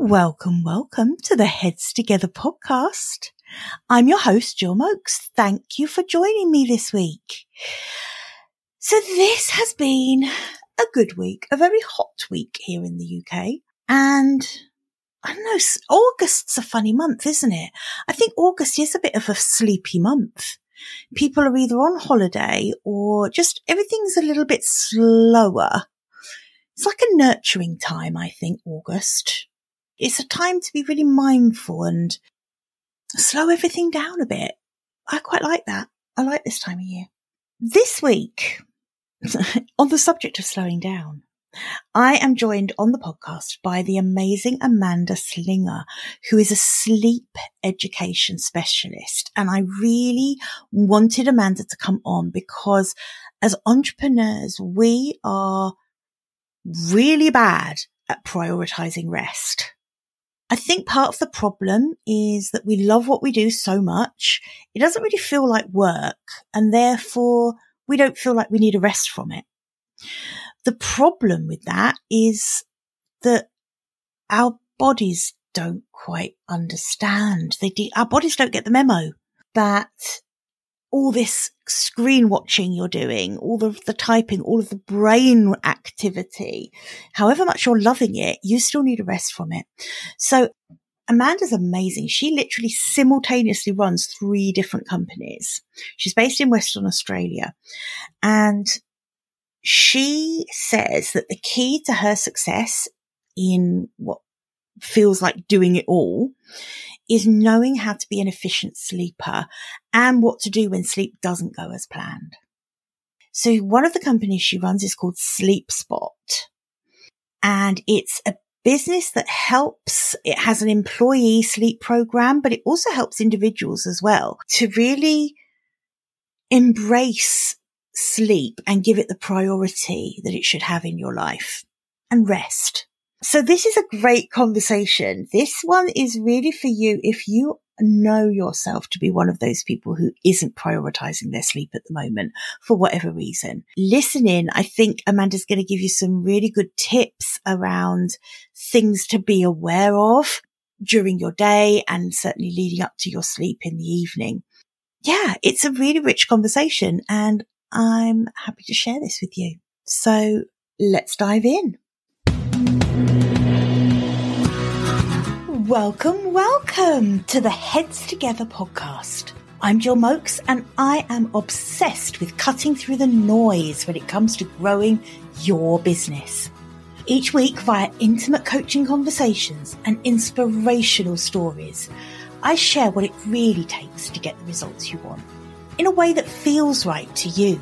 Welcome, welcome to the Heads Together podcast. I'm your host, Gill Moakes. Thank you for joining me this week. So this has been a good week, a very hot week here in the UK. And I don't know, August's a funny month, isn't it? I think August is a bit of a sleepy month. People are either on holiday or just everything's a little bit slower. It's like a nurturing time, I think, August it's a time to be really mindful and slow everything down a bit. I quite like that. I like this time of year. This week, on the subject of slowing down, I am joined on the podcast by the amazing Amanda Slinger, who is a sleep education specialist. And I really wanted Amanda to come on because as entrepreneurs, we are really bad at prioritizing rest. I think part of the problem is that we love what we do so much. It doesn't really feel like work and therefore we don't feel like we need a rest from it. The problem with that is that our bodies don't quite understand. They de- our bodies don't get the memo that all this screen watching you're doing, all of the typing, all of the brain activity, however much you're loving it, you still need a rest from it. So Amanda's amazing. She literally simultaneously runs three different companies. She's based in Western Australia and she says that the key to her success in what feels like doing it all is knowing how to be an efficient sleeper and what to do when sleep doesn't go as planned. So one of the companies she runs is called Sleep Spot and it's a business that helps. It has an employee sleep program, but it also helps individuals as well to really embrace sleep and give it the priority that it should have in your life and rest. So this is a great conversation. This one is really for you if you know yourself to be one of those people who isn't prioritizing their sleep at the moment for whatever reason. Listen in. I think Amanda's going to give you some really good tips around things to be aware of during your day and certainly leading up to your sleep in the evening. Yeah, it's a really rich conversation and I'm happy to share this with you. So let's dive in. Welcome, welcome to the Heads Together podcast. I'm Gill Moakes and I am obsessed with cutting through the noise when it comes to growing your business. Each week via intimate coaching conversations and inspirational stories, I share what it really takes to get the results you want in a way that feels right to you.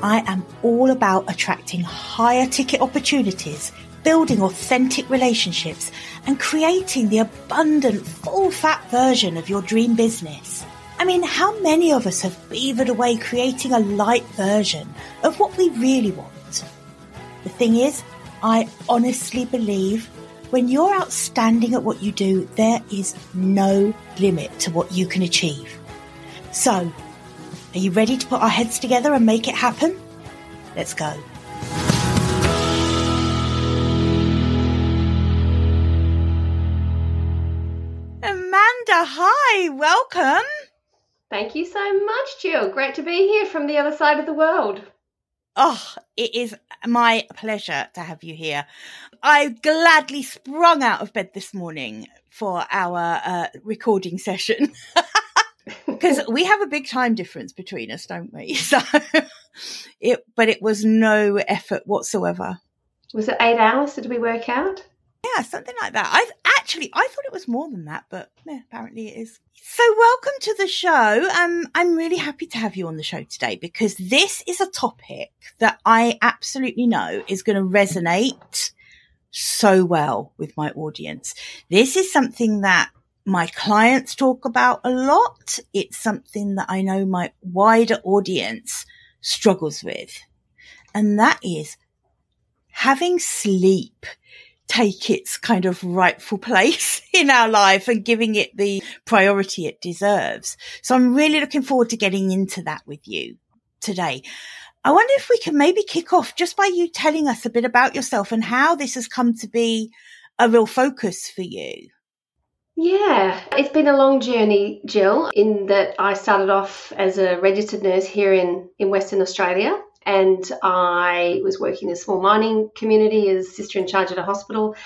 I am all about attracting higher ticket opportunities building authentic relationships and creating the abundant, full fat version of your dream business. I mean, how many of us have beavered away creating a light version of what we really want? The thing is, I honestly believe when you're outstanding at what you do, there is no limit to what you can achieve. So, are you ready to put our heads together and make it happen? Let's go. Hi, welcome. Thank you so much, Gill. Great to be here from the other side of the world. Oh, it is my pleasure to have you here. I gladly sprung out of bed this morning for our uh, recording session because we have a big time difference between us, don't we? So it, but it was no effort whatsoever. Was it eight hours? Did we work out? Yeah, something like that. I actually I thought it was more than that, but yeah, apparently it is. So welcome to the show. Um, I'm really happy to have you on the show today because this is a topic that I absolutely know is going to resonate so well with my audience. This is something that my clients talk about a lot. It's something that I know my wider audience struggles with. And that is having sleep take its kind of rightful place in our life and giving it the priority it deserves. So I'm really looking forward to getting into that with you today. I wonder if we can maybe kick off just by you telling us a bit about yourself and how this has come to be a real focus for you. Yeah, it's been a long journey, Gill, in that I started off as a registered nurse here in, in Western Australia and I was working in a small mining community as sister in charge at a hospital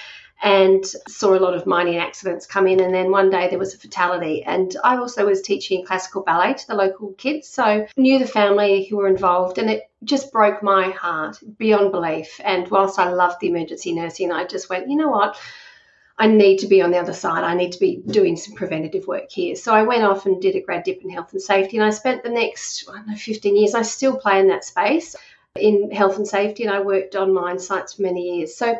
and saw a lot of mining accidents come in. And then one day there was a fatality. And I also was teaching classical ballet to the local kids, so knew the family who were involved, and it just broke my heart beyond belief. And whilst I loved the emergency nursing, I just went, you know what? I need to be on the other side. I need to be doing some preventative work here. So I went off and did a grad dip in health and safety, and I spent the next, I don't know, 15 years. I still play in that space in health and safety, and I worked on mine sites for many years. So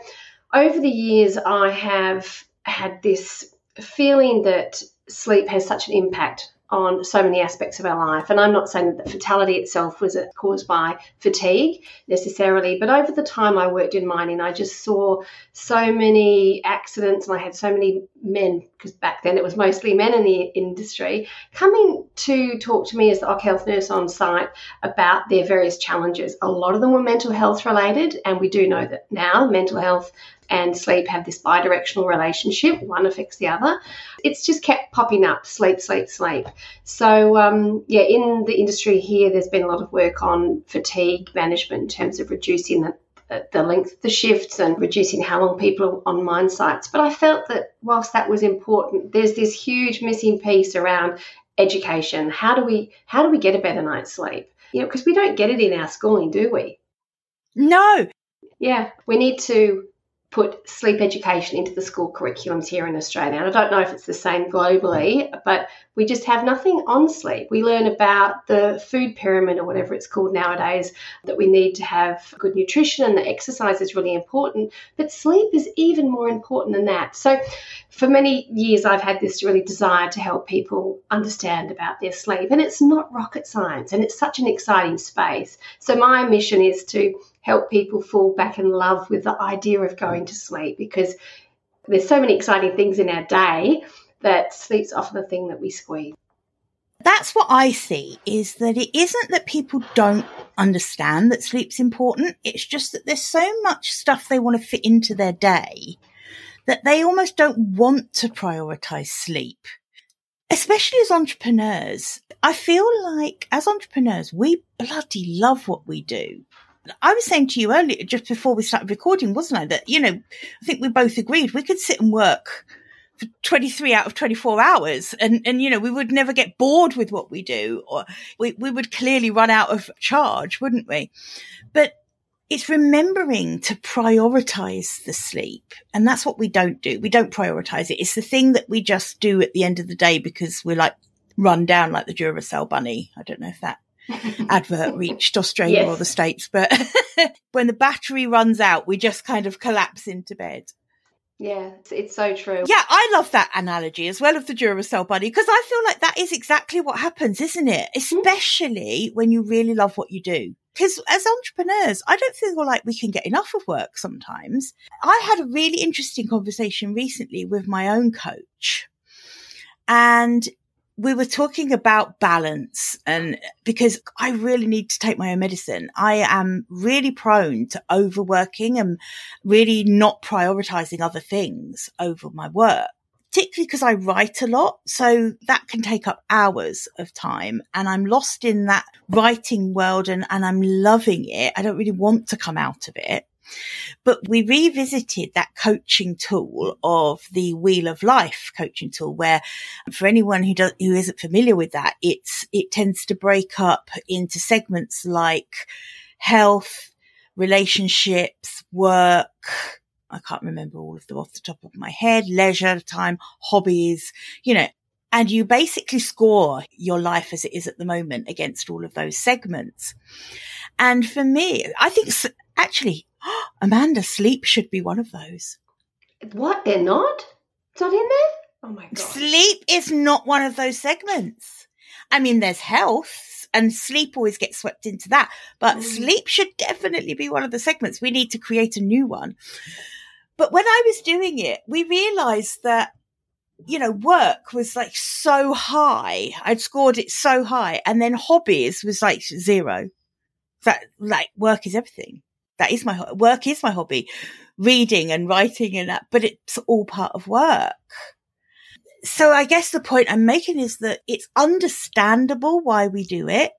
over the years, I have had this feeling that sleep has such an impact on so many aspects of our life. And I'm not saying that fatality itself was caused by fatigue necessarily, but over the time I worked in mining, I just saw so many accidents and I had so many men, because back then it was mostly men in the industry, coming to talk to me as the OC Health nurse on site about their various challenges. A lot of them were mental health related, and we do know that now mental health and sleep have this bidirectional relationship. One affects the other. It's just kept popping up sleep, sleep, sleep. So, um, yeah, in the industry here, there's been a lot of work on fatigue management in terms of reducing the the length of the shifts and reducing how long people are on mine sites. But I felt that whilst that was important, there's this huge missing piece around education. How do we how do we get a better night's sleep? You know, because we don't get it in our schooling, do we? No. Yeah, we need to put sleep education into the school curriculums here in Australia. And I don't know if it's the same globally, but we just have nothing on sleep. We learn about the food pyramid or whatever it's called nowadays, that we need to have good nutrition and that exercise is really important. But sleep is even more important than that. So for many years, I've had this really desire to help people understand about their sleep. And it's not rocket science and it's such an exciting space. So my mission is to help people fall back in love with the idea of going to sleep because there's so many exciting things in our day that sleep's often the thing that we squeeze. That's what I see is that it isn't that people don't understand that sleep's important. It's just that there's so much stuff they want to fit into their day that they almost don't want to prioritize sleep. Especially as entrepreneurs, I feel like as entrepreneurs, we bloody love what we do. I was saying to you earlier, just before we started recording, wasn't I? That, you know, I think we both agreed we could sit and work for 23 out of 24 hours and, and, you know, we would never get bored with what we do or we, we would clearly run out of charge, wouldn't we? But it's remembering to prioritize the sleep. And that's what we don't do. We don't prioritize it. It's the thing that we just do at the end of the day because we're like run down like the Duracell bunny. I don't know if that advert reached Australia yes. or the States, but when the battery runs out, we just kind of collapse into bed. Yeah, it's, it's, so true. Yeah, I love that analogy as well of the Duracell bunny because I feel like that is exactly what happens, isn't it? Mm. Especially when you really love what you do. Because as entrepreneurs, I don't feel like we can get enough of work sometimes. I had a really interesting conversation recently with my own coach. And we were talking about balance and because I really need to take my own medicine, I am really prone to overworking and really not prioritizing other things over my work. Particularly because I write a lot. So that can take up hours of time and I'm lost in that writing world and, and I'm loving it. I don't really want to come out of it. But we revisited that coaching tool of the Wheel of Life coaching tool, where for anyone who does, who isn't familiar with that, it's, it tends to break up into segments like health, relationships, work, I can't remember all of them off the top of my head, leisure time, hobbies, you know, and you basically score your life as it is at the moment against all of those segments. And for me, I think actually Amanda, sleep should be one of those. What? They're not? It's not in there? Oh my God. Sleep is not one of those segments. I mean, there's health and sleep always gets swept into that, but mm. sleep should definitely be one of the segments. We need to create a new one. But when I was doing it, we realized that, you know, work was like so high. I'd scored it so high. And then hobbies was like zero. That like work is everything. That is my work is my hobby. reading and writing and that, but it's all part of work. So I guess the point I'm making is that it's understandable why we do it,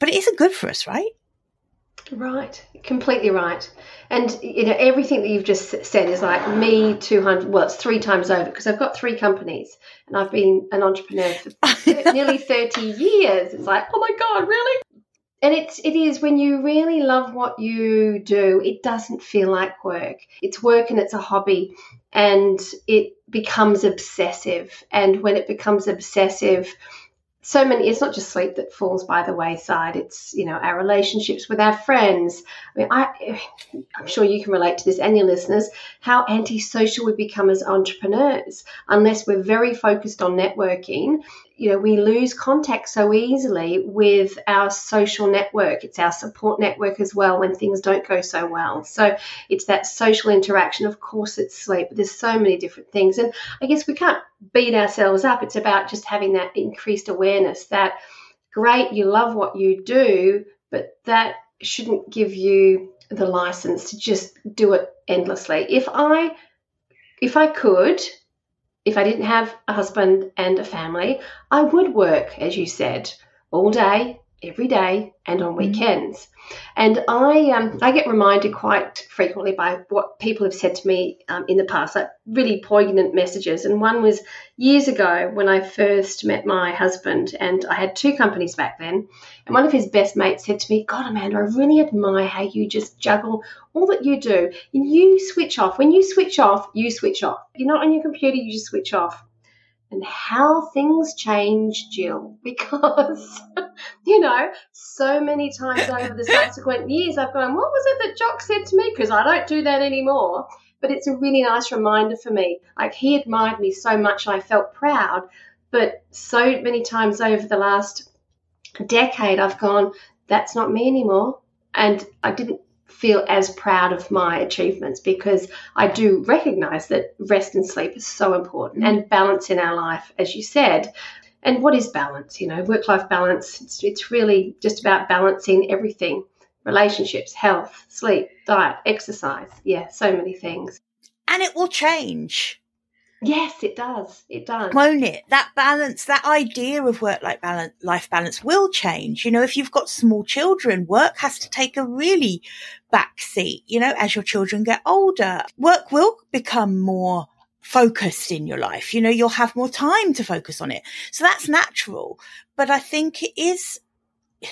but it isn't good for us, right? Right, completely right. And you know everything that you've just said is like me 200 well it's three times over because I've got three companies and I've been an entrepreneur for nearly 30 years. It's like, "Oh my god, really?" And it's it is when you really love what you do, it doesn't feel like work. It's work and it's a hobby and it becomes obsessive. And when it becomes obsessive, so many it's not just sleep that falls by the wayside it's you know our relationships with our friends i mean i i'm sure you can relate to this and your listeners how antisocial we become as entrepreneurs unless we're very focused on networking you know, we lose contact so easily with our social network. It's our support network as well when things don't go so well. So it's that social interaction. Of course, it's sleep. There's so many different things. And I guess we can't beat ourselves up. It's about just having that increased awareness that, great, you love what you do, but that shouldn't give you the license to just do it endlessly. If I if I could, if I didn't have a husband and a family, I would work, as you said, all day, every day, and on mm-hmm. weekends. And I um, I get reminded quite frequently by what people have said to me um, in the past, like really poignant messages. And one was years ago when I first met my husband, and I had two companies back then. And one of his best mates said to me, God, Amanda, I really admire how you just juggle all that you do. And you switch off. When you switch off, you switch off. You're not on your computer, you just switch off and how things change, Gill, because, you know, so many times over the subsequent years, I've gone, what was it that Jock said to me? Because I don't do that anymore. But it's a really nice reminder for me. Like, he admired me so much, I felt proud. But so many times over the last decade, I've gone, that's not me anymore. And I didn't feel as proud of my achievements because I do recognize that rest and sleep is so important mm. and balance in our life, as you said. And what is balance? You know, work life balance, it's, it's really just about balancing everything relationships, health, sleep, diet, exercise. Yeah, so many things. And it will change. Yes, it does. It does. Won't it? That balance, that idea of work life balance, will change. You know, if you've got small children, work has to take a really back seat. You know, as your children get older, work will become more focused in your life. You know, you'll have more time to focus on it. So that's natural. But I think it is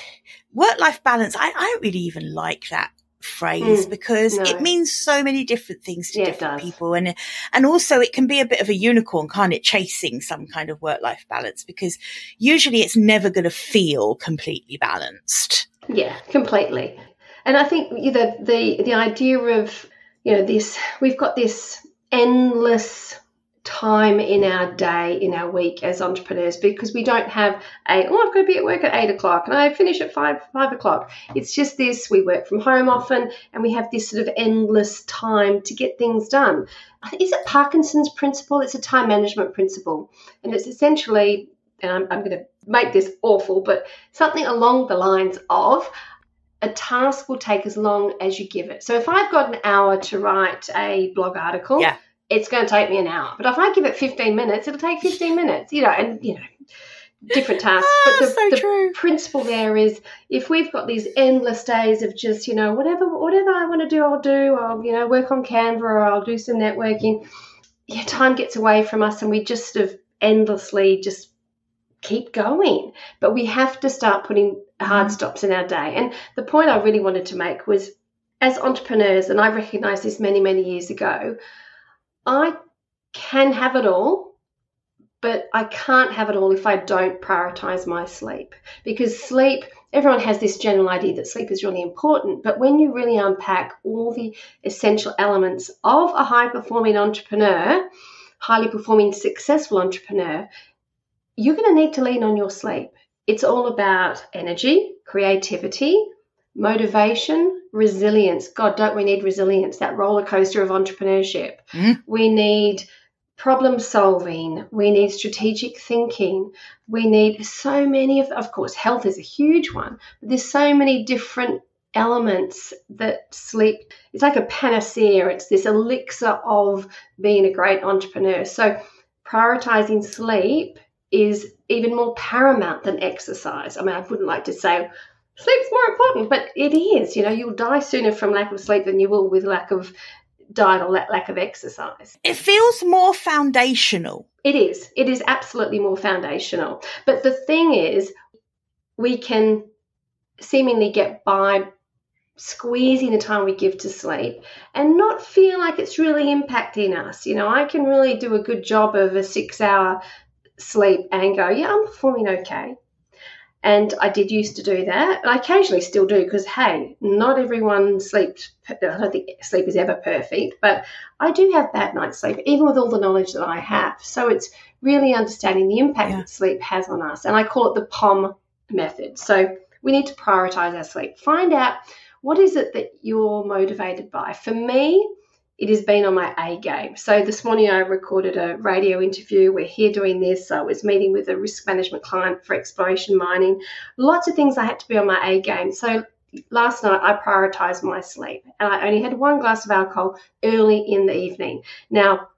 work life balance. I, I don't really even like that phrase mm, because no. it means so many different things to yeah, different people and and also it can be a bit of a unicorn can't it chasing some kind of work life balance because usually it's never going to feel completely balanced. Yeah completely. And i think you the the the idea of you know this we've got this endless time in our day, in our week as entrepreneurs because we don't have a, oh, I've got to be at work at eight o'clock and I finish at five, five o'clock. It's just this, we work from home often and we have this sort of endless time to get things done. Is it Parkinson's principle? It's a time management principle. And it's essentially, and I'm, I'm going to make this awful, but something along the lines of, a task will take as long as you give it. So if I've got an hour to write a blog article, yeah it's going to take me an hour. But if I give it 15 minutes, it'll take 15 minutes, you know, and, you know, different tasks. Ah, but the, so the true. principle there is if we've got these endless days of just, you know, whatever whatever I want to do, I'll do. I'll, you know, work on Canva or I'll do some networking. Yeah, time gets away from us and we just sort of endlessly just keep going. But we have to start putting hard mm-hmm. stops in our day. And the point I really wanted to make was as entrepreneurs, and I recognized this many, many years ago, I can have it all, but I can't have it all if I don't prioritize my sleep. Because sleep, everyone has this general idea that sleep is really important, but when you really unpack all the essential elements of a high performing entrepreneur, highly performing, successful entrepreneur, you're going to need to lean on your sleep. It's all about energy, creativity, motivation, resilience. God, don't we need resilience? That roller coaster of entrepreneurship. Mm. We need problem solving. We need strategic thinking. We need so many of, of course, health is a huge one, but there's so many different elements that sleep it's like a panacea it's this elixir of being a great entrepreneur so prioritizing sleep is even more paramount than exercise i mean i wouldn't like to say sleep's more important but it is you know you'll die sooner from lack of sleep than you will with lack of diet or lack of exercise it feels more foundational it is it is absolutely more foundational but the thing is we can seemingly get by squeezing the time we give to sleep and not feel like it's really impacting us. You know, I can really do a good job of a six hour sleep and go, yeah, I'm performing okay. And I did used to do that. And I occasionally still do because, hey, not everyone sleeps. I don't think sleep is ever perfect, but I do have bad night's sleep, even with all the knowledge that I have. So it's really understanding the impact yeah. that sleep has on us. And I call it the POM method. So we need to prioritize our sleep. Find out what is it that you're motivated by? For me, it has been on my A game. So this morning I recorded a radio interview. We're here doing this. I was meeting with a risk management client for exploration mining. Lots of things I had to be on my A game. So last night I prioritized my sleep and I only had one glass of alcohol early in the evening. Now,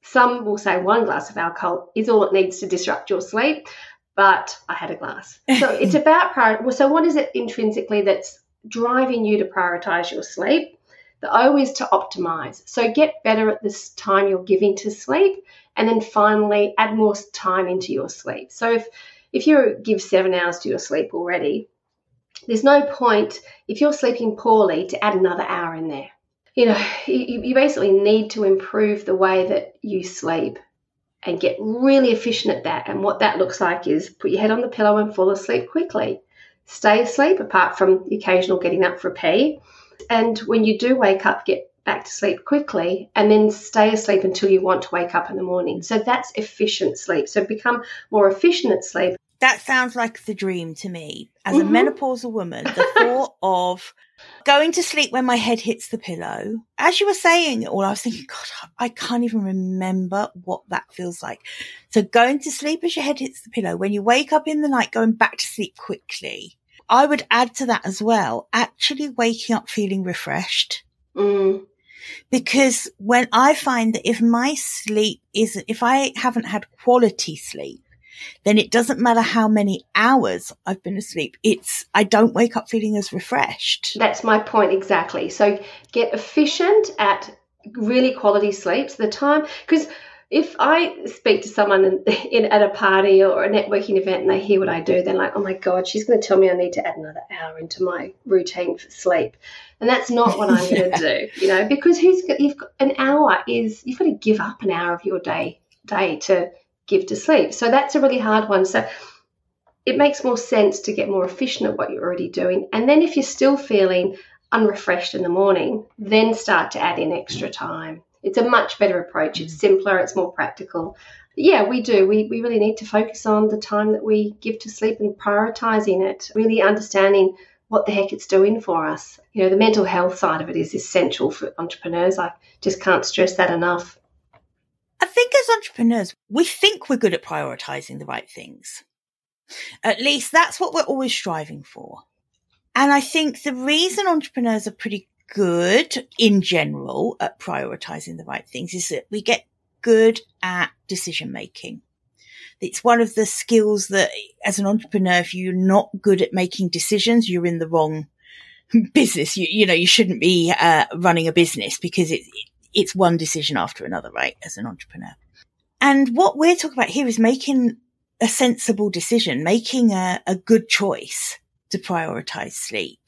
some will say one glass of alcohol is all it needs to disrupt your sleep, but I had a glass. So it's about prior. So what is it intrinsically that's driving you to prioritize your sleep. The O is to optimize. So get better at this time you're giving to sleep. And then finally, add more time into your sleep. So if, if you give seven hours to your sleep already, there's no point if you're sleeping poorly to add another hour in there. You know, you, you basically need to improve the way that you sleep and get really efficient at that. And what that looks like is put your head on the pillow and fall asleep quickly stay asleep, apart from the occasional getting up for a pee. And when you do wake up, get back to sleep quickly and then stay asleep until you want to wake up in the morning. So that's efficient sleep. So become more efficient at sleep. That sounds like the dream to me. As mm-hmm. a menopausal woman, the thought of going to sleep when my head hits the pillow. As you were saying it all, I was thinking, God, I can't even remember what that feels like. So going to sleep as your head hits the pillow, when you wake up in the night, going back to sleep quickly. I would add to that as well, actually waking up feeling refreshed. Mm. Because when I find that if my sleep isn't, if I haven't had quality sleep, then it doesn't matter how many hours I've been asleep. It's, I don't wake up feeling as refreshed. That's my point exactly. So get efficient at really quality sleeps. The time, because if I speak to someone in, in, at a party or a networking event and they hear what I do, they're like, "Oh my god, she's going to tell me I need to add another hour into my routine for sleep," and that's not what I'm going to do, you know, because who's you've got an hour is you've got to give up an hour of your day day to give to sleep, so that's a really hard one. So it makes more sense to get more efficient at what you're already doing, and then if you're still feeling unrefreshed in the morning, then start to add in extra time it's a much better approach. It's mm. simpler, it's more practical. But yeah, we do. We, we really need to focus on the time that we give to sleep and prioritizing it, really understanding what the heck it's doing for us. You know, the mental health side of it is essential for entrepreneurs. I just can't stress that enough. I think as entrepreneurs, we think we're good at prioritizing the right things. At least that's what we're always striving for. And I think the reason entrepreneurs are pretty good in general at prioritizing the right things is that we get good at decision making. It's one of the skills that as an entrepreneur, if you're not good at making decisions, you're in the wrong business. You, you know, you shouldn't be uh, running a business because it, it's one decision after another, right? As an entrepreneur. And what we're talking about here is making a sensible decision, making a, a good choice to prioritize sleep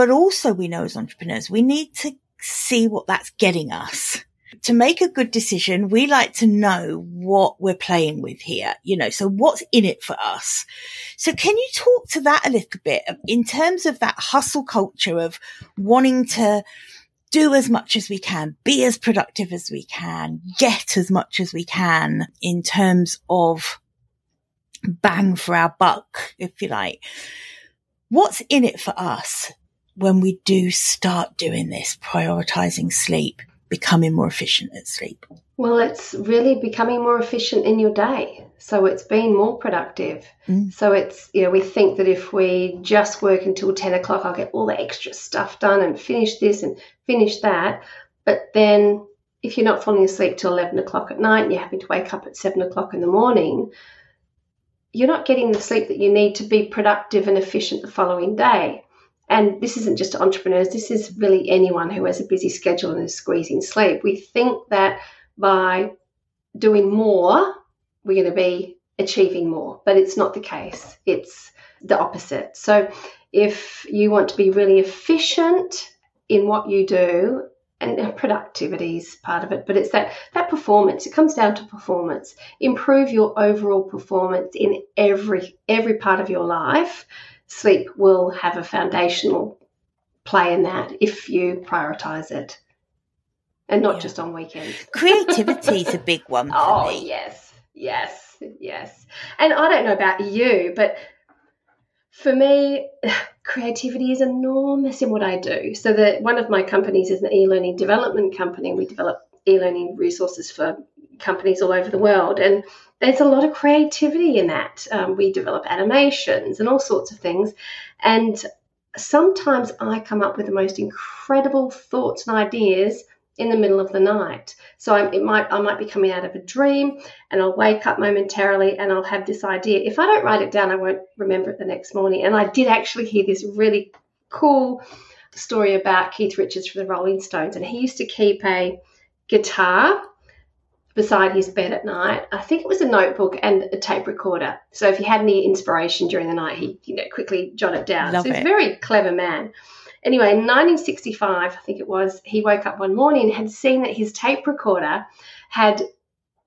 but also we know as entrepreneurs, we need to see what that's getting us. To make a good decision, we like to know what we're playing with here, you know, so what's in it for us? So can you talk to that a little bit in terms of that hustle culture of wanting to do as much as we can, be as productive as we can, get as much as we can in terms of bang for our buck, if you like. What's in it for us when we do start doing this, prioritizing sleep, becoming more efficient at sleep? Well, it's really becoming more efficient in your day. So it's being more productive. Mm. So it's, you know, we think that if we just work until 10 o'clock, I'll get all the extra stuff done and finish this and finish that. But then if you're not falling asleep till 11 o'clock at night and you're having to wake up at 7 o'clock in the morning, you're not getting the sleep that you need to be productive and efficient the following day. And this isn't just entrepreneurs, this is really anyone who has a busy schedule and is squeezing sleep. We think that by doing more, we're going to be achieving more, but it's not the case. It's the opposite. So, if you want to be really efficient in what you do, and productivity is part of it, but it's that that performance. It comes down to performance. Improve your overall performance in every every part of your life. Sleep will have a foundational play in that if you prioritize it and not yeah. just on weekends. Creativity is a big one oh, me. Oh, yes, yes, yes. And I don't know about you, but for me, creativity is enormous in what I do. So that one of my companies is an e-learning development company. We develop e-learning resources for companies all over the world, and there's a lot of creativity in that. Um, we develop animations and all sorts of things, and sometimes I come up with the most incredible thoughts and ideas in the middle of the night. So I, it might I might be coming out of a dream, and I'll wake up momentarily, and I'll have this idea. If I don't write it down, I won't remember it the next morning. And I did actually hear this really cool story about Keith Richards from the Rolling Stones, and he used to keep a guitar beside his bed at night. I think it was a notebook and a tape recorder. So if he had any inspiration during the night, he you know quickly jot it down. Love so he's it. a very clever man. Anyway, in 1965, I think it was, he woke up one morning and had seen that his tape recorder had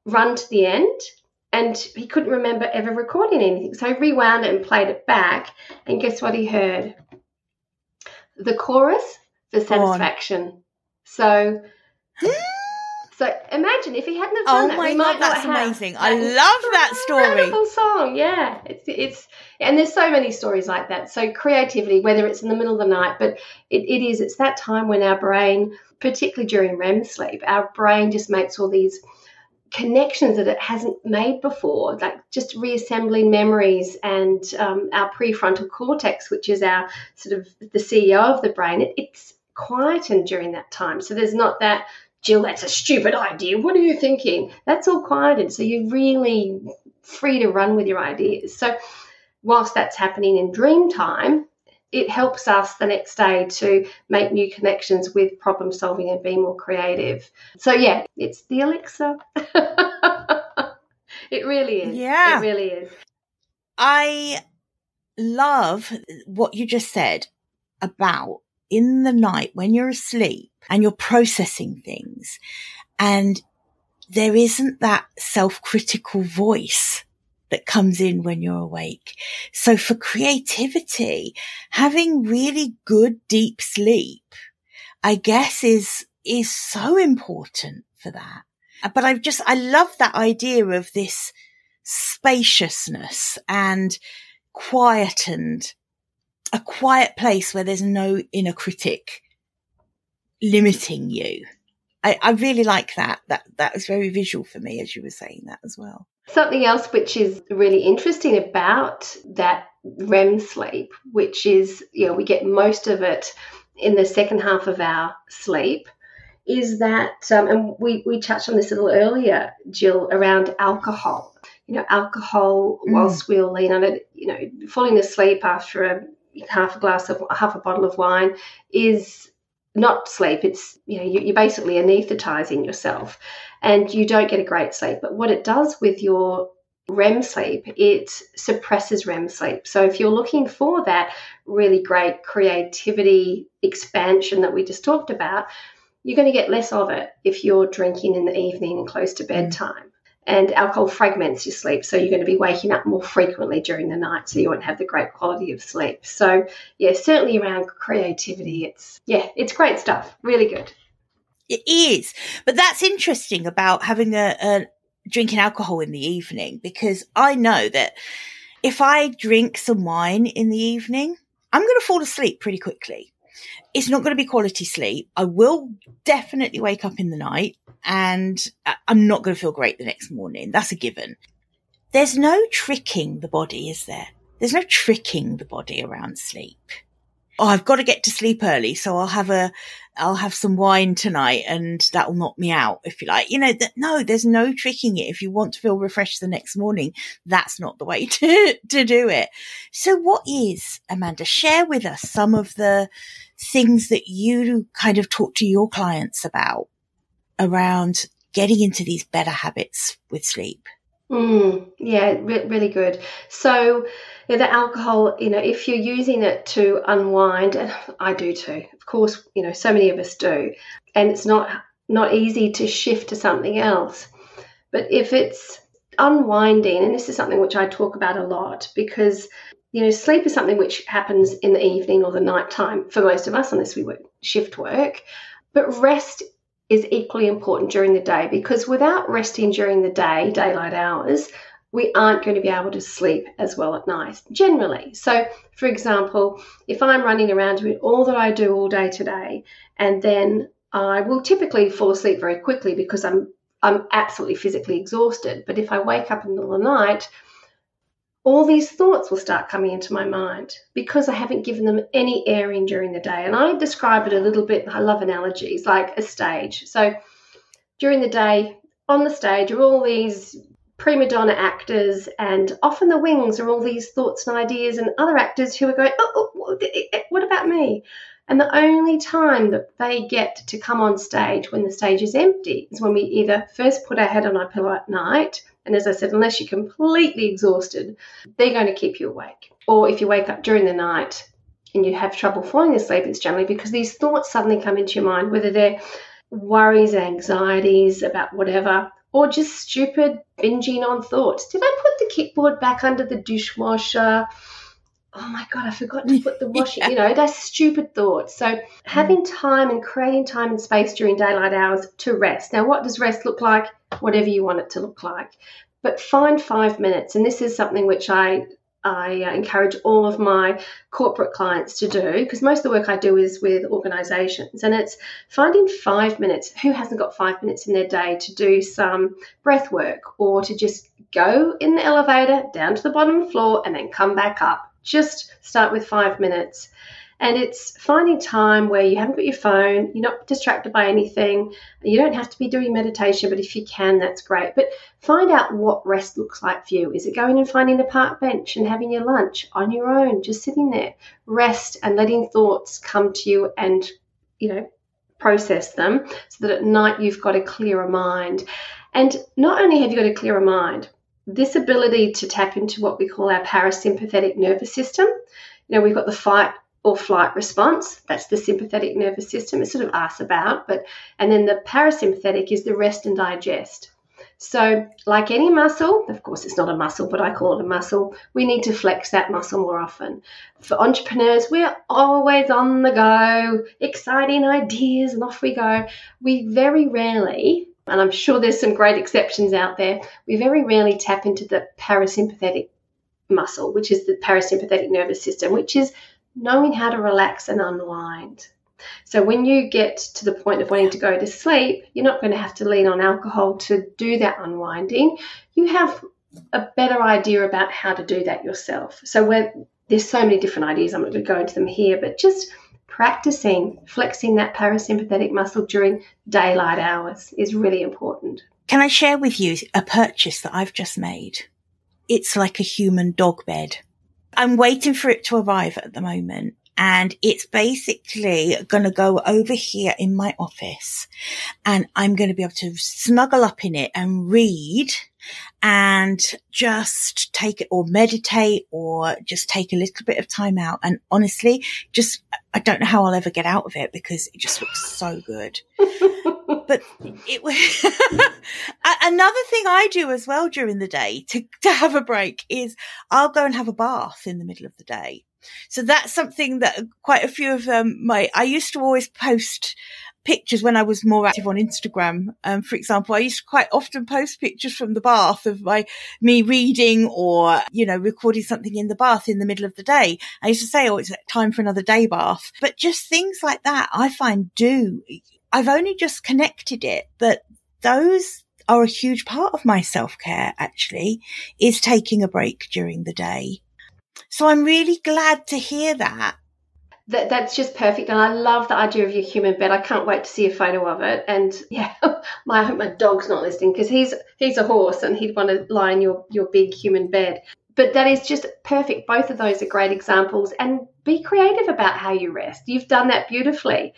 run to the end and he couldn't remember ever recording anything. So he rewound it and played it back. And guess what he heard? The chorus for satisfaction. So So imagine if he hadn't have done oh that. my god, that's amazing! I love that story. Incredible song, yeah. It's it's and there's so many stories like that. So creativity, whether it's in the middle of the night, but it, it is it's that time when our brain, particularly during REM sleep, our brain just makes all these connections that it hasn't made before, like just reassembling memories and um, our prefrontal cortex, which is our sort of the CEO of the brain. It, it's quietened during that time, so there's not that Gill, that's a stupid idea. What are you thinking? That's all quieted. So you're really free to run with your ideas. So, whilst that's happening in dream time, it helps us the next day to make new connections with problem solving and be more creative. So, yeah, it's the elixir. it really is. Yeah. It really is. I love what you just said about in the night when you're asleep and you're processing things and there isn't that self-critical voice that comes in when you're awake. So for creativity, having really good deep sleep, I guess is, is so important for that. But I just, I love that idea of this spaciousness and quietened a quiet place where there's no inner critic limiting you. I, I really like that. That that was very visual for me as you were saying that as well. Something else which is really interesting about that REM sleep, which is, you know, we get most of it in the second half of our sleep, is that, um, and we, we touched on this a little earlier, Gill, around alcohol. You know, alcohol, mm. whilst we'll lean on it, you know, falling asleep after a half a glass of half a bottle of wine is not sleep. It's you know you're basically anesthetizing yourself, and you don't get a great sleep. But what it does with your REM sleep, it suppresses REM sleep. So if you're looking for that really great creativity expansion that we just talked about, you're going to get less of it if you're drinking in the evening and close to mm. bedtime and alcohol fragments your sleep. So you're going to be waking up more frequently during the night, so you won't have the great quality of sleep. So yeah, certainly around creativity, it's yeah, it's great stuff. Really good. It is, but that's interesting about having a, a drinking alcohol in the evening because I know that if I drink some wine in the evening, I'm going to fall asleep pretty quickly. It's not going to be quality sleep. I will definitely wake up in the night and I'm not going to feel great the next morning. That's a given. There's no tricking the body, is there? There's no tricking the body around sleep. Oh, I've got to get to sleep early, so I'll have a, I'll have some wine tonight and that'll knock me out, if you like. You know, that, no, there's no tricking it. If you want to feel refreshed the next morning, that's not the way to, to do it. So what is, Amanda, share with us some of the things that you kind of talk to your clients about around getting into these better habits with sleep. Mm, yeah, re- really good. So, yeah, the alcohol, you know, if you're using it to unwind, and I do too, of course, you know, so many of us do, and it's not not easy to shift to something else. But if it's unwinding, and this is something which I talk about a lot because you know, sleep is something which happens in the evening or the night time for most of us, unless we work shift work. But rest is equally important during the day because without resting during the day, daylight hours, we aren't going to be able to sleep as well at night generally. So, for example, if I'm running around doing all that I do all day today, and then I will typically fall asleep very quickly because I'm I'm absolutely physically exhausted. But if I wake up in the middle of the night, all these thoughts will start coming into my mind because I haven't given them any airing during the day. And I describe it a little bit, I love analogies, like a stage. So during the day, on the stage are all these prima donna actors, and off in the wings are all these thoughts and ideas, and other actors who are going, oh, oh what eh, eh, about me? And the only time that they get to come on stage when the stage is empty is when we either first put our head on our pillow at night and as I said, unless you're completely exhausted, they're going to keep you awake. Or if you wake up during the night and you have trouble falling asleep, it's generally because these thoughts suddenly come into your mind, whether they're worries, anxieties about whatever, or just stupid binging on thoughts. Did I put the kickboard back under the dishwasher? Oh my god, I forgot to put the washing. yeah. You know, that's stupid thoughts. So having time and creating time and space during daylight hours to rest. Now, what does rest look like? Whatever you want it to look like. But find five minutes, and this is something which I I uh, encourage all of my corporate clients to do because most of the work I do is with organizations and it's finding five minutes. Who hasn't got five minutes in their day to do some breath work or to just go in the elevator down to the bottom floor and then come back up? Just start with five minutes. And it's finding time where you haven't got your phone, you're not distracted by anything. You don't have to be doing meditation, but if you can, that's great. But find out what rest looks like for you. Is it going and finding a park bench and having your lunch on your own, just sitting there? Rest and letting thoughts come to you and, you know, process them so that at night you've got a clearer mind. And not only have you got a clearer mind, this ability to tap into what we call our parasympathetic nervous system. You know, we've got the fight or flight response. That's the sympathetic nervous system. It's sort of asked about, but and then the parasympathetic is the rest and digest. So, like any muscle, of course, it's not a muscle, but I call it a muscle. We need to flex that muscle more often. For entrepreneurs, we're always on the go, exciting ideas, and off we go. We very rarely and I'm sure there's some great exceptions out there, we very rarely tap into the parasympathetic muscle, which is the parasympathetic nervous system, which is knowing how to relax and unwind. So when you get to the point of wanting to go to sleep, you're not going to have to lean on alcohol to do that unwinding. You have a better idea about how to do that yourself. So there's so many different ideas. I'm not going to go into them here, but just practicing flexing that parasympathetic muscle during daylight hours is really important. Can I share with you a purchase that I've just made? It's like a human dog bed. I'm waiting for it to arrive at the moment. And it's basically going to go over here in my office and I'm going to be able to snuggle up in it and read and just take it or meditate or just take a little bit of time out. And honestly, just, I don't know how I'll ever get out of it because it just looks so good. but it was another thing I do as well during the day to, to have a break is I'll go and have a bath in the middle of the day. So that's something that quite a few of um, my, I used to always post pictures when I was more active on Instagram. Um, for example, I used to quite often post pictures from the bath of my, me reading or, you know, recording something in the bath in the middle of the day. I used to say, oh, it's time for another day bath, but just things like that I find do. I've only just connected it, but those are a huge part of my self care actually is taking a break during the day. So I'm really glad to hear that. That, that's just perfect. And I love the idea of your human bed. I can't wait to see a photo of it. And yeah, my, my dog's not listening because he's, he's a horse and he'd want to lie in your, your big human bed but that is just perfect. Both of those are great examples. And be creative about how you rest. You've done that beautifully.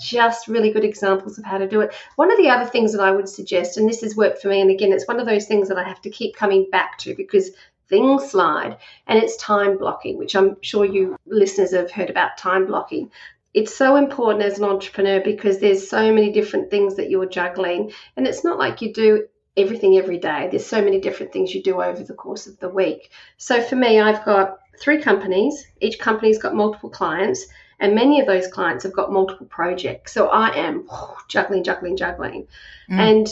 Just really good examples of how to do it. One of the other things that I would suggest, and this has worked for me, and again, it's one of those things that I have to keep coming back to because things slide, and it's time blocking, which I'm sure you listeners have heard about time blocking. It's so important as an entrepreneur because there's so many different things that you're juggling, and it's not like you do everything every day. There's so many different things you do over the course of the week. So for me, I've got three companies. Each company's got multiple clients, and many of those clients have got multiple projects. So I am oh, juggling, juggling, juggling. Mm. And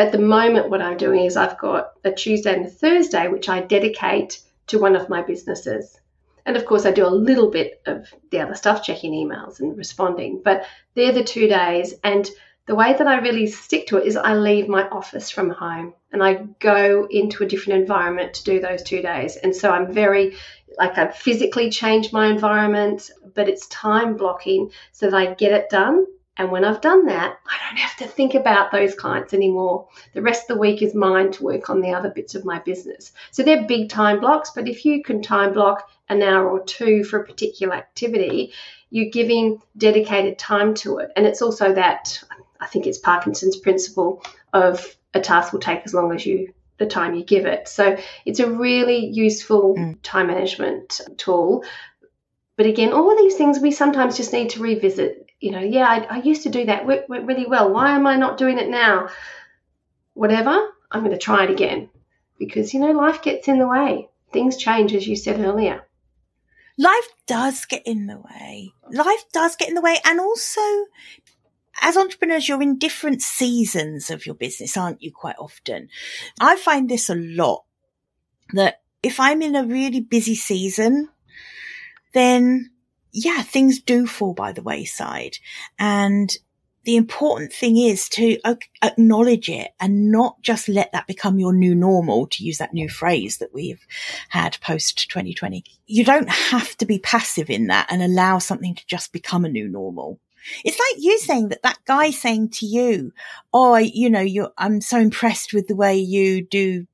at the moment, what I'm doing is I've got a Tuesday and a Thursday, which I dedicate to one of my businesses. And of course, I do a little bit of the other stuff, checking emails and responding, but they're the two days. And the way that I really stick to it is I leave my office from home and I go into a different environment to do those two days. And so I'm very, like, I've physically change my environment, but it's time blocking so that I get it done. And when I've done that, I don't have to think about those clients anymore. The rest of the week is mine to work on the other bits of my business. So they're big time blocks, but if you can time block an hour or two for a particular activity, you're giving dedicated time to it. And it's also that I think it's Parkinson's principle of a task will take as long as you the time you give it. So it's a really useful mm. time management tool. But again, all of these things we sometimes just need to revisit. You know, yeah, I, I used to do that, went really well. Why am I not doing it now? Whatever, I'm going to try it again because, you know, life gets in the way. Things change, as you said earlier. Life does get in the way. Life does get in the way. And also, as entrepreneurs, you're in different seasons of your business, aren't you? Quite often. I find this a lot that if I'm in a really busy season, then yeah, things do fall by the wayside. And the important thing is to acknowledge it and not just let that become your new normal, to use that new phrase that we've had post 2020. You don't have to be passive in that and allow something to just become a new normal. It's like you saying that that guy saying to you, "Oh, you know, you I'm so impressed with the way you do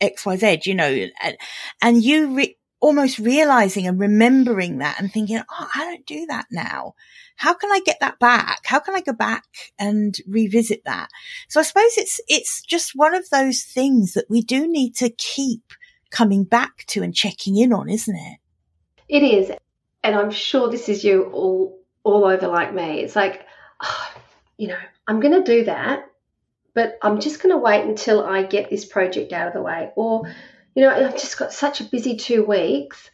X, Y, Z," you know, and, and you re- almost realizing and remembering that and thinking, "Oh, I don't do that now. How can I get that back? How can I go back and revisit that?" So I suppose it's it's just one of those things that we do need to keep coming back to and checking in on, isn't it? It is. And I'm sure this is you all all over like me. It's like, oh, you know, I'm going to do that, but I'm just going to wait until I get this project out of the way. Or, you know, I've just got such a busy two weeks.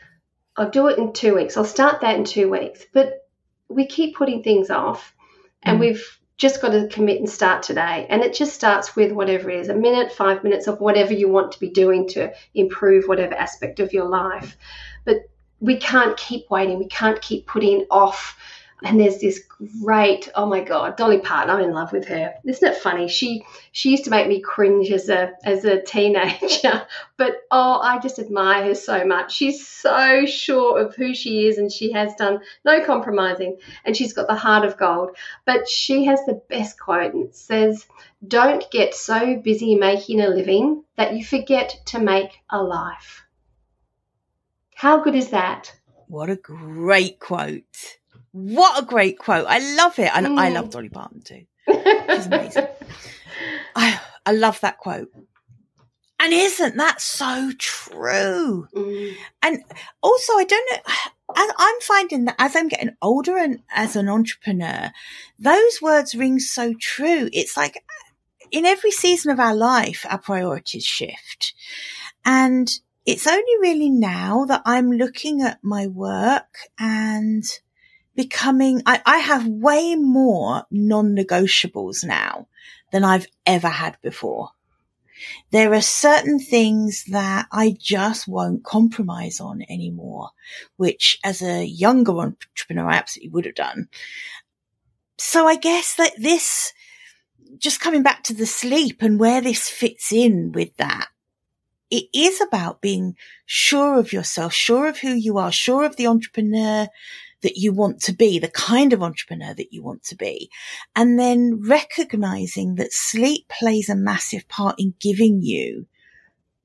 I'll do it in two weeks. I'll start that in two weeks. But we keep putting things off and mm. we've just got to commit and start today. And it just starts with whatever it is a minute, five minutes of whatever you want to be doing to improve whatever aspect of your life. But we can't keep waiting. We can't keep putting off and there's this great oh my god dolly parton i'm in love with her. Isn't it funny? She she used to make me cringe as a as a teenager. But oh i just admire her so much. She's so sure of who she is and she has done no compromising. And she's got the heart of gold. But she has the best quote and it says don't get so busy making a living that you forget to make a life. How good is that? What a great quote what a great quote. I love it. And mm. I love Dolly Parton too. She's amazing. I, I love that quote. And isn't that so true? Mm. And also, I don't know, I'm finding that as I'm getting older and as an entrepreneur, those words ring so true. It's like in every season of our life, our priorities shift. And it's only really now that I'm looking at my work and becoming, I, I have way more non-negotiables now than I've ever had before. There are certain things that I just won't compromise on anymore, which as a younger entrepreneur, I absolutely would have done. So I guess that this, just coming back to the sleep and where this fits in with that, it is about being sure of yourself, sure of who you are, sure of the entrepreneur that you want to be, the kind of entrepreneur that you want to be. And then recognizing that sleep plays a massive part in giving you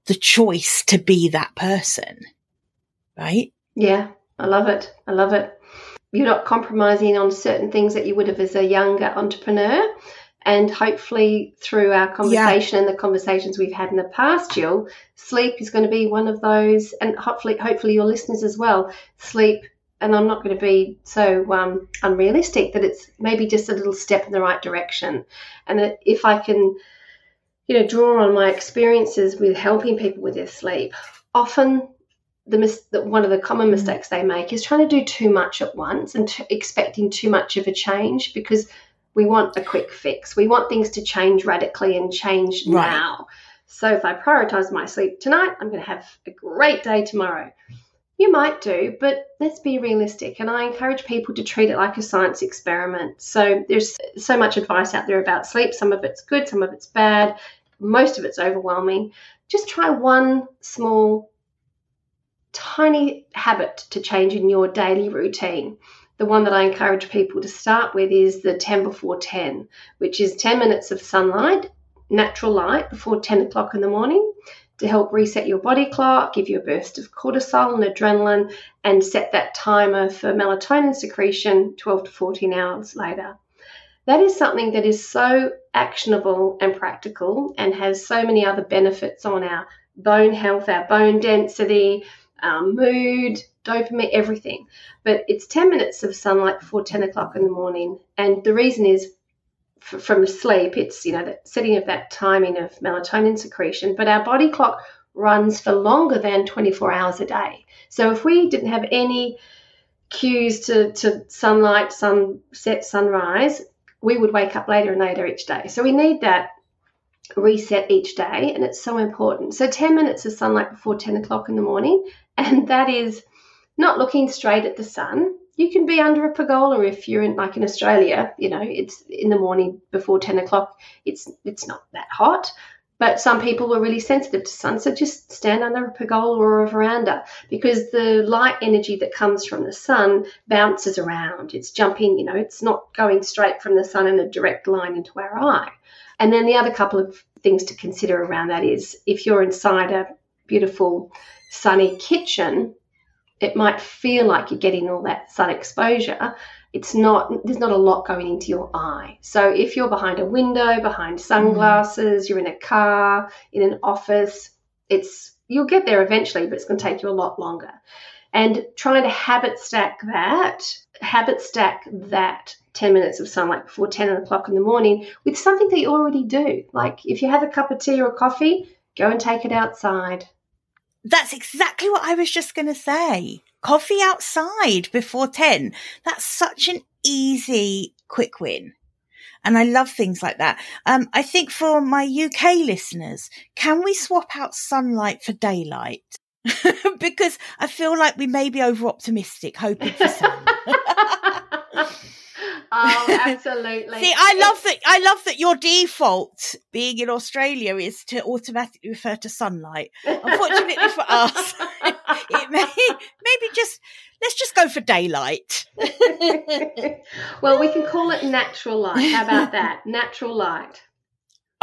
the choice to be that person. Right? Yeah, I love it. I love it. You're not compromising on certain things that you would have as a younger entrepreneur. And hopefully, through our conversation yeah. and the conversations we've had in the past, Gill, sleep is going to be one of those, and hopefully, hopefully your listeners as well. Sleep, and I'm not going to be so um, unrealistic that it's maybe just a little step in the right direction. And that if I can, you know, draw on my experiences with helping people with their sleep, often the, mis- the one of the common mm. mistakes they make is trying to do too much at once and t- expecting too much of a change because we want a quick fix. We want things to change radically and change right. now. So if I prioritize my sleep tonight, I'm going to have a great day tomorrow. You might do, but let's be realistic. And I encourage people to treat it like a science experiment. So there's so much advice out there about sleep. Some of it's good, some of it's bad, most of it's overwhelming. Just try one small, tiny habit to change in your daily routine the one that I encourage people to start with is the 10 before 10, which is 10 minutes of sunlight, natural light before 10 o'clock in the morning to help reset your body clock, give you a burst of cortisol and adrenaline, and set that timer for melatonin secretion 12 to 14 hours later. That is something that is so actionable and practical and has so many other benefits on our bone health, our bone density, our mood, dopamine, everything. But it's 10 minutes of sunlight before 10 o'clock in the morning. And the reason is f- from sleep, it's, you know, the setting of that timing of melatonin secretion. But our body clock runs for longer than 24 hours a day. So if we didn't have any cues to, to sunlight, sunset, sunrise, we would wake up later and later each day. So we need that reset each day, and it's so important. So 10 minutes of sunlight before 10 o'clock in the morning, and that is not looking straight at the sun. You can be under a pergola if you're in, like in Australia. You know, it's in the morning before ten o'clock. It's it's not that hot, but some people are really sensitive to sun, so just stand under a pergola or a veranda because the light energy that comes from the sun bounces around. It's jumping. You know, it's not going straight from the sun in a direct line into our eye. And then the other couple of things to consider around that is if you're inside a beautiful sunny kitchen it might feel like you're getting all that sun exposure. It's not, there's not a lot going into your eye. So if you're behind a window, behind sunglasses, mm. you're in a car, in an office, it's, you'll get there eventually, but it's going to take you a lot longer. And trying to habit stack that, habit stack that 10 minutes of sunlight before 10 o'clock in the morning with something that you already do. Like if you have a cup of tea or coffee, go and take it outside. That's exactly what I was just going to say. Coffee outside before 10. That's such an easy, quick win. And I love things like that. Um, I think for my UK listeners, can we swap out sunlight for daylight? because I feel like we may be over optimistic, hoping for sun. Oh, absolutely. See, I love that. I love that your default, being in Australia, is to automatically refer to sunlight. Unfortunately for us, it may maybe just let's just go for daylight. well, we can call it natural light. How about that? Natural light.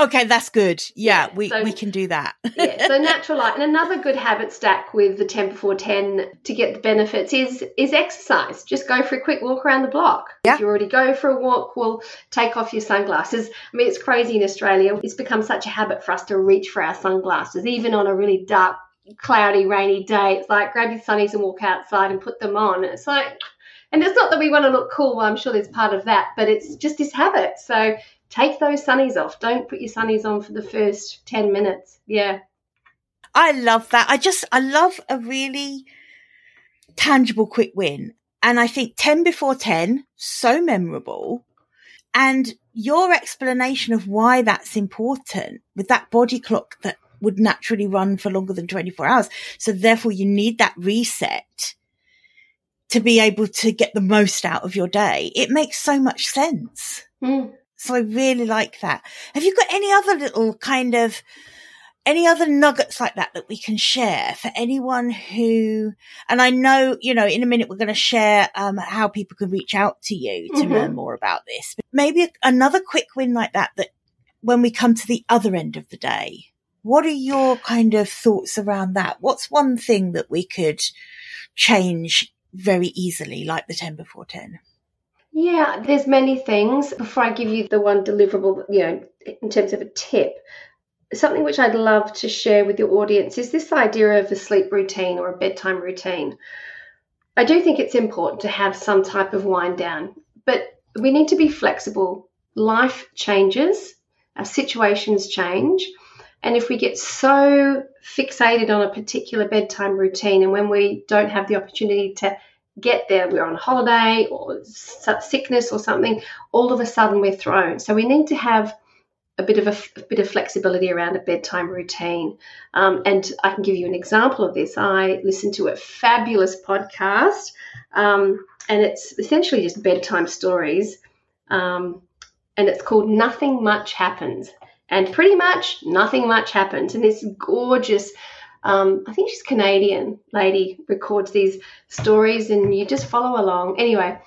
Okay, that's good. Yeah, yeah we, so, we can do that. yeah, so natural light. And another good habit stack with the 10 before 10 to get the benefits is is exercise. Just go for a quick walk around the block. Yeah. If you already go for a walk, well, take off your sunglasses. I mean, it's crazy in Australia. It's become such a habit for us to reach for our sunglasses, even on a really dark, cloudy, rainy day. It's like grab your sunnies and walk outside and put them on. It's like, and it's not that we want to look cool. Well, I'm sure there's part of that, but it's just this habit. So take those sunnies off. Don't put your sunnies on for the first 10 minutes. Yeah. I love that. I just, I love a really tangible quick win. And I think 10 before 10, so memorable. And your explanation of why that's important with that body clock that would naturally run for longer than 24 hours. So therefore you need that reset to be able to get the most out of your day. It makes so much sense. Mm. So I really like that. Have you got any other little kind of any other nuggets like that that we can share for anyone who, and I know, you know, in a minute we're going to share um, how people can reach out to you to mm-hmm. learn more about this. But maybe another quick win like that, that when we come to the other end of the day, what are your kind of thoughts around that? What's one thing that we could change very easily, like the 10 before 10? Yeah, there's many things. Before I give you the one deliverable, you know, in terms of a tip, something which I'd love to share with your audience is this idea of a sleep routine or a bedtime routine. I do think it's important to have some type of wind down, but we need to be flexible. Life changes, our situations change. And if we get so fixated on a particular bedtime routine, and when we don't have the opportunity to get there, we're on holiday or sickness or something, all of a sudden we're thrown. So we need to have a bit of a, a, bit of flexibility around a bedtime routine. Um, and I can give you an example of this. I listened to a fabulous podcast, um, and it's essentially just bedtime stories. Um, and it's called Nothing Much Happens. And pretty much nothing much happens. And this gorgeous, um, I think she's Canadian lady, records these stories, and you just follow along. Anyway,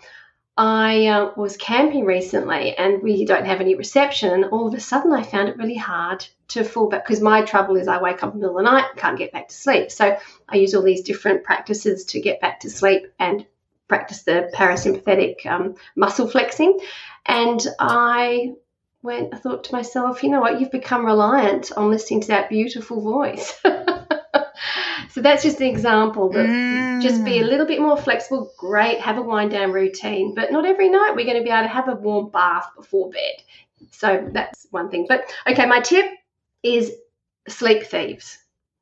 I uh, was camping recently and we don't have any reception. All of a sudden, I found it really hard to fall back because my trouble is I wake up in the middle of the night, can't get back to sleep. So I use all these different practices to get back to sleep and practice the parasympathetic um, muscle flexing. And I went, I thought to myself, you know what, you've become reliant on listening to that beautiful voice. So that's just an example that mm. just be a little bit more flexible. Great, have a wind down routine, but not every night we're going to be able to have a warm bath before bed. So that's one thing. But okay, my tip is sleep thieves.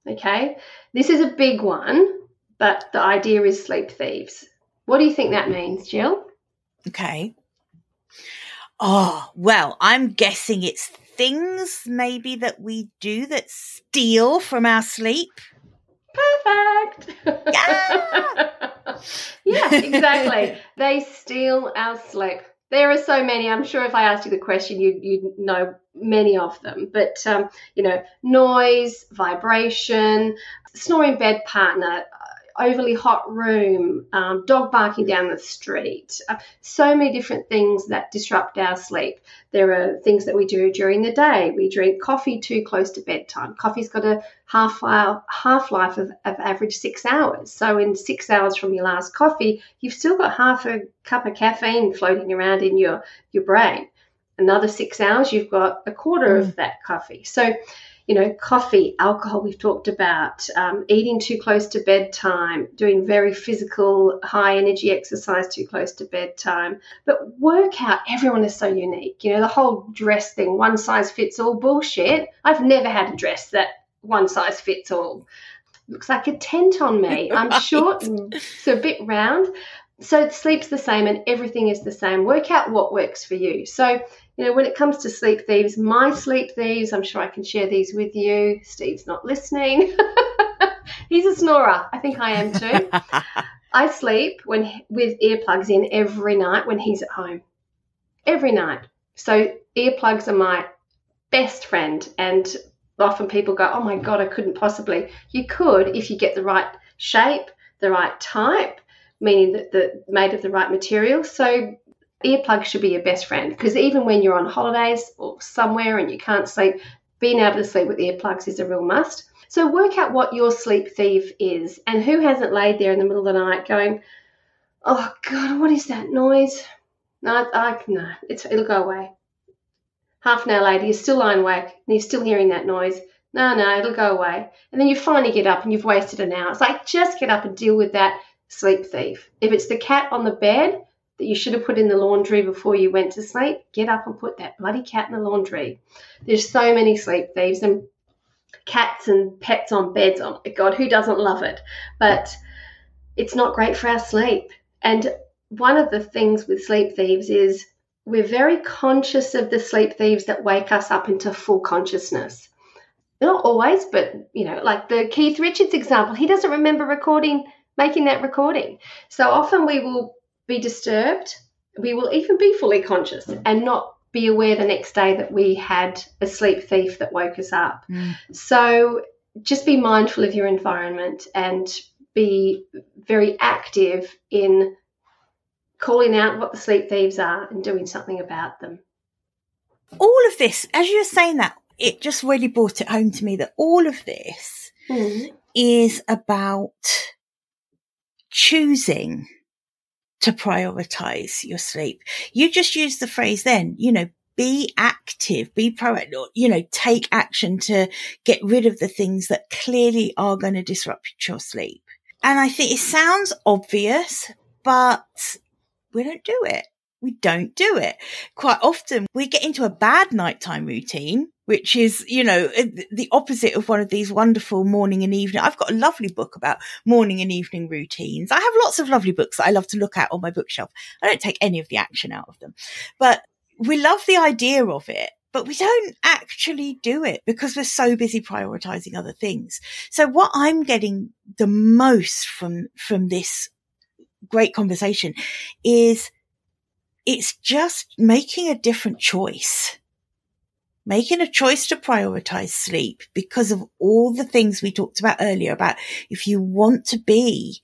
Okay, this is a big one, but the idea is sleep thieves. What do you think that means, Gill? Okay. Oh, well, I'm guessing it's things maybe that we do that steal from our sleep perfect. Yeah, yeah exactly. they steal our sleep. There are so many. I'm sure if I asked you the question, you'd, you'd know many of them. But, um, you know, noise, vibration, snoring bed partner, overly hot room, um, dog barking down the street, uh, so many different things that disrupt our sleep. There are things that we do during the day. We drink coffee too close to bedtime. Coffee's got a half half life of, of average six hours. So in six hours from your last coffee, you've still got half a cup of caffeine floating around in your your brain. Another six hours, you've got a quarter mm. of that coffee. So you know, coffee, alcohol, we've talked about, um, eating too close to bedtime, doing very physical, high energy exercise too close to bedtime. But workout, everyone is so unique. You know, the whole dress thing, one size fits all bullshit. I've never had a dress that one size fits all. Looks like a tent on me. I'm short, so a bit round. So sleep's the same and everything is the same. Work out what works for you. So you know, when it comes to sleep thieves, my sleep thieves, I'm sure I can share these with you. Steve's not listening. He's a snorer. I think I am too. I sleep when with earplugs in every night when he's at home. Every night. So earplugs are my best friend and often people go, "Oh my god, I couldn't possibly." You could if you get the right shape, the right type, meaning that the made of the right material. So earplugs should be your best friend because even when you're on holidays or somewhere and you can't sleep, being able to sleep with earplugs is a real must. So work out what your sleep thief is and who hasn't laid there in the middle of the night going, "Oh God, what is that noise?" No, I, no, it'll go away. Half an hour later, you're still lying awake and you're still hearing that noise. No, no, it'll go away. And then you finally get up and you've wasted an hour. It's like just get up and deal with that sleep thief. If it's the cat on the bed, that you should have put in the laundry before you went to sleep, get up and put that bloody cat in the laundry. There's so many sleep thieves and cats and pets on beds. Oh my God, who doesn't love it? But it's not great for our sleep. And one of the things with sleep thieves is we're very conscious of the sleep thieves that wake us up into full consciousness. Not always, but you know, like the Keith Richards example, he doesn't remember recording, making that recording. So often we will be disturbed, we will even be fully conscious and not be aware the next day that we had a sleep thief that woke us up. Mm. So just be mindful of your environment and be very active in calling out what the sleep thieves are and doing something about them. All of this, as you were saying that, it just really brought it home to me that all of this mm. is about choosing to prioritize your sleep. You just used the phrase then, you know, be active, be proactive, you know, take action to get rid of the things that clearly are going to disrupt your sleep. And I think it sounds obvious, but we don't do it. We don't do it. Quite often we get into a bad nighttime routine, which is, you know, eh, the opposite of one of these wonderful morning and evening. I've got a lovely book about morning and evening routines. I have lots of lovely books that I love to look at on my bookshelf. I don't take any of the action out of them, but we love the idea of it but we don't actually do it because we're so busy prioritizing other things. So what I'm getting the most from, from this great conversation is it's just making a different choice. Making a choice to prioritize sleep because of all the things we talked about earlier about if you want to be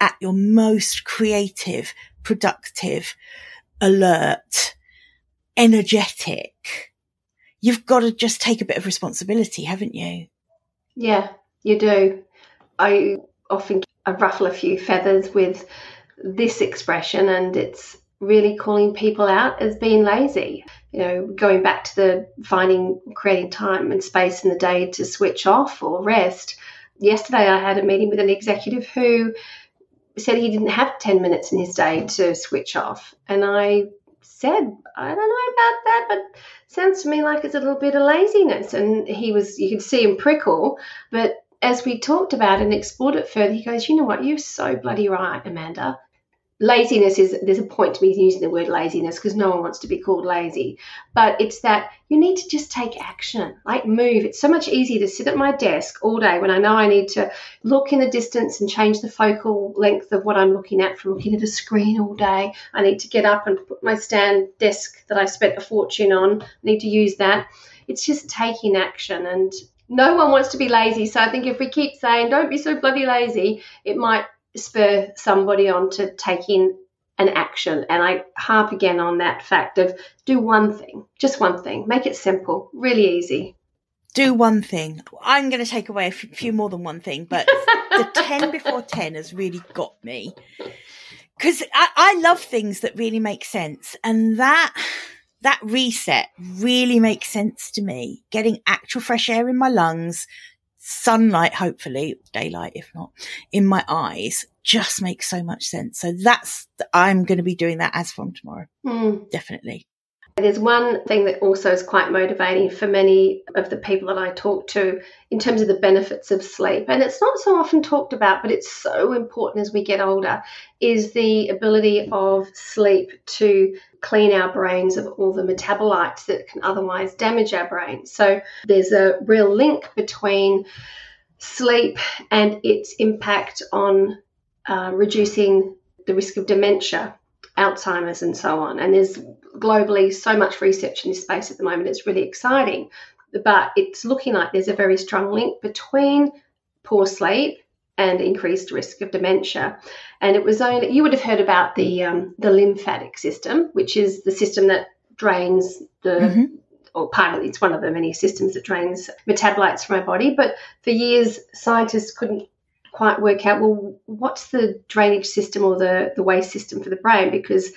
at your most creative, productive, alert, energetic, you've got to just take a bit of responsibility, haven't you? Yeah, you do. I often I ruffle a few feathers with this expression, and it's really calling people out as being lazy. You know, going back to the finding, creating time and space in the day to switch off or rest. Yesterday, I had a meeting with an executive who said he didn't have 10 minutes in his day to switch off. And I said, I don't know about that, but sounds to me like it's a little bit of laziness. And he was, you could see him prickle, but as we talked about and explored it further, he goes, You know what? You're so bloody right, Amanda. Laziness is, there's a point to me using the word laziness because no one wants to be called lazy. But it's that you need to just take action, like move. It's so much easier to sit at my desk all day when I know I need to look in the distance and change the focal length of what I'm looking at from looking at a screen all day. I need to get up and put my stand desk that I spent a fortune on, I need to use that. It's just taking action and no one wants to be lazy. So I think if we keep saying, don't be so bloody lazy, it might spur somebody on to taking an action. And I harp again on that fact of do one thing, just one thing, make it simple, really easy. Do one thing. I'm going to take away a few more than one thing, but the 10 before 10 has really got me. Because I, I love things that really make sense. And that that reset really makes sense to me. Getting actual fresh air in my lungs, sunlight, hopefully, daylight if not, in my eyes just makes so much sense. So that's, I'm going to be doing that as from tomorrow. Mm. Definitely. There's one thing that also is quite motivating for many of the people that I talk to in terms of the benefits of sleep. And it's not so often talked about, but it's so important as we get older, is the ability of sleep to clean our brains of all the metabolites that can otherwise damage our brains. So there's a real link between sleep and its impact on uh, reducing the risk of dementia Alzheimer's, and so on. And there's globally so much research in this space at the moment. It's really exciting. But it's looking like there's a very strong link between poor sleep and increased risk of dementia. And it was only you would have heard about the um, the lymphatic system, which is the system that drains the mm-hmm. or part of it's one of the many systems that drains metabolites from our body. But for years, scientists couldn't quite work out well what's the drainage system or the, the waste system for the brain because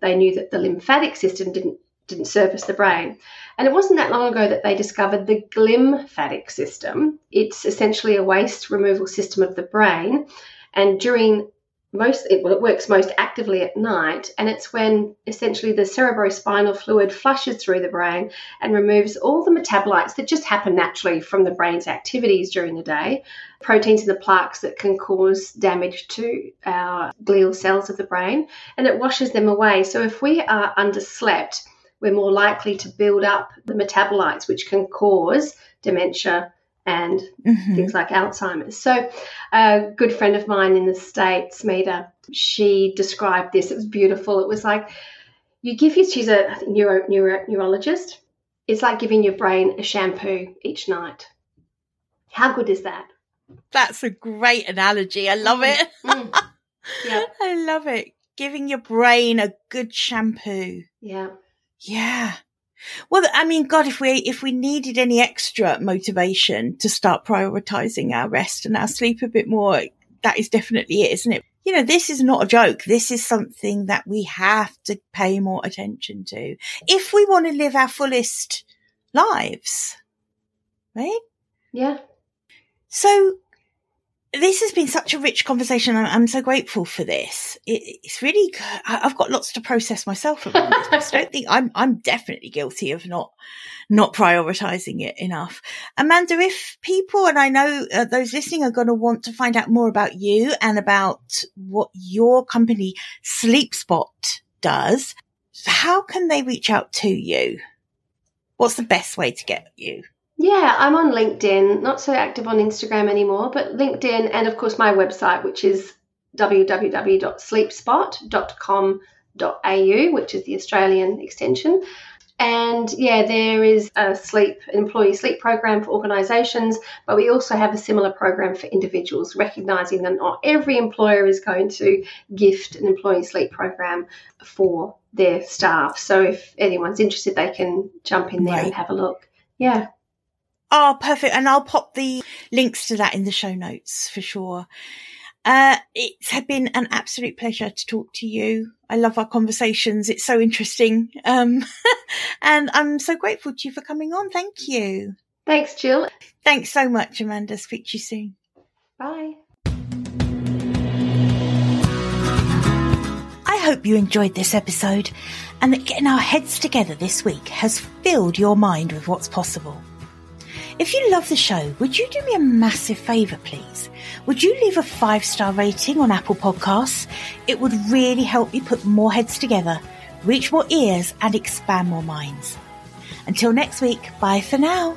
they knew that the lymphatic system didn't didn't service the brain. And it wasn't that long ago that they discovered the glymphatic system. It's essentially a waste removal system of the brain. And during most it, well, it works most actively at night and it's when essentially the cerebrospinal fluid flushes through the brain and removes all the metabolites that just happen naturally from the brain's activities during the day proteins in the plaques that can cause damage to our glial cells of the brain and it washes them away. So if we are underslept we're more likely to build up the metabolites which can cause dementia and mm-hmm. things like Alzheimer's. So, a good friend of mine in the States, Meta, she described this. It was beautiful. It was like, You give your, she's a neuro, neuro, neurologist. It's like giving your brain a shampoo each night. How good is that? That's a great analogy. I love it. Mm. Yeah. I love it. Giving your brain a good shampoo. Yeah. Yeah. Well, I mean, God, if we, if we needed any extra motivation to start prioritizing our rest and our sleep a bit more, that is definitely it, isn't it? You know, this is not a joke. This is something that we have to pay more attention to if we want to live our fullest lives. Right? Yeah. So this has been such a rich conversation. I'm, I'm so grateful for this. It, it's really, I've got lots to process myself around this. I don't think I'm, I'm definitely guilty of not, not prioritizing it enough. Amanda, if people, and I know uh, those listening are going to want to find out more about you and about what your company Sleep Spot does, how can they reach out to you? What's the best way to get you? Yeah, I'm on LinkedIn, not so active on Instagram anymore, but LinkedIn and of course my website, which is www.sleepspot.com.au, which is the Australian extension. And yeah, there is a sleep employee sleep program for organisations, but we also have a similar program for individuals, recognising that not every employer is going to gift an employee sleep program for their staff. So if anyone's interested, they can jump in there Right. and have a look. Yeah. Oh, perfect. And I'll pop the links to that in the show notes for sure. Uh, it's been an absolute pleasure to talk to you. I love our conversations. It's so interesting. Um, and I'm so grateful to you for coming on. Thank you. Thanks, Gill. Thanks so much, Amanda. Speak to you soon. Bye. I hope you enjoyed this episode and that getting our heads together this week has filled your mind with what's possible. If you love the show, would you do me a massive favour, please? Would you leave a five star rating on Apple Podcasts? It would really help me put more heads together, reach more ears, and expand more minds. Until next week, bye for now.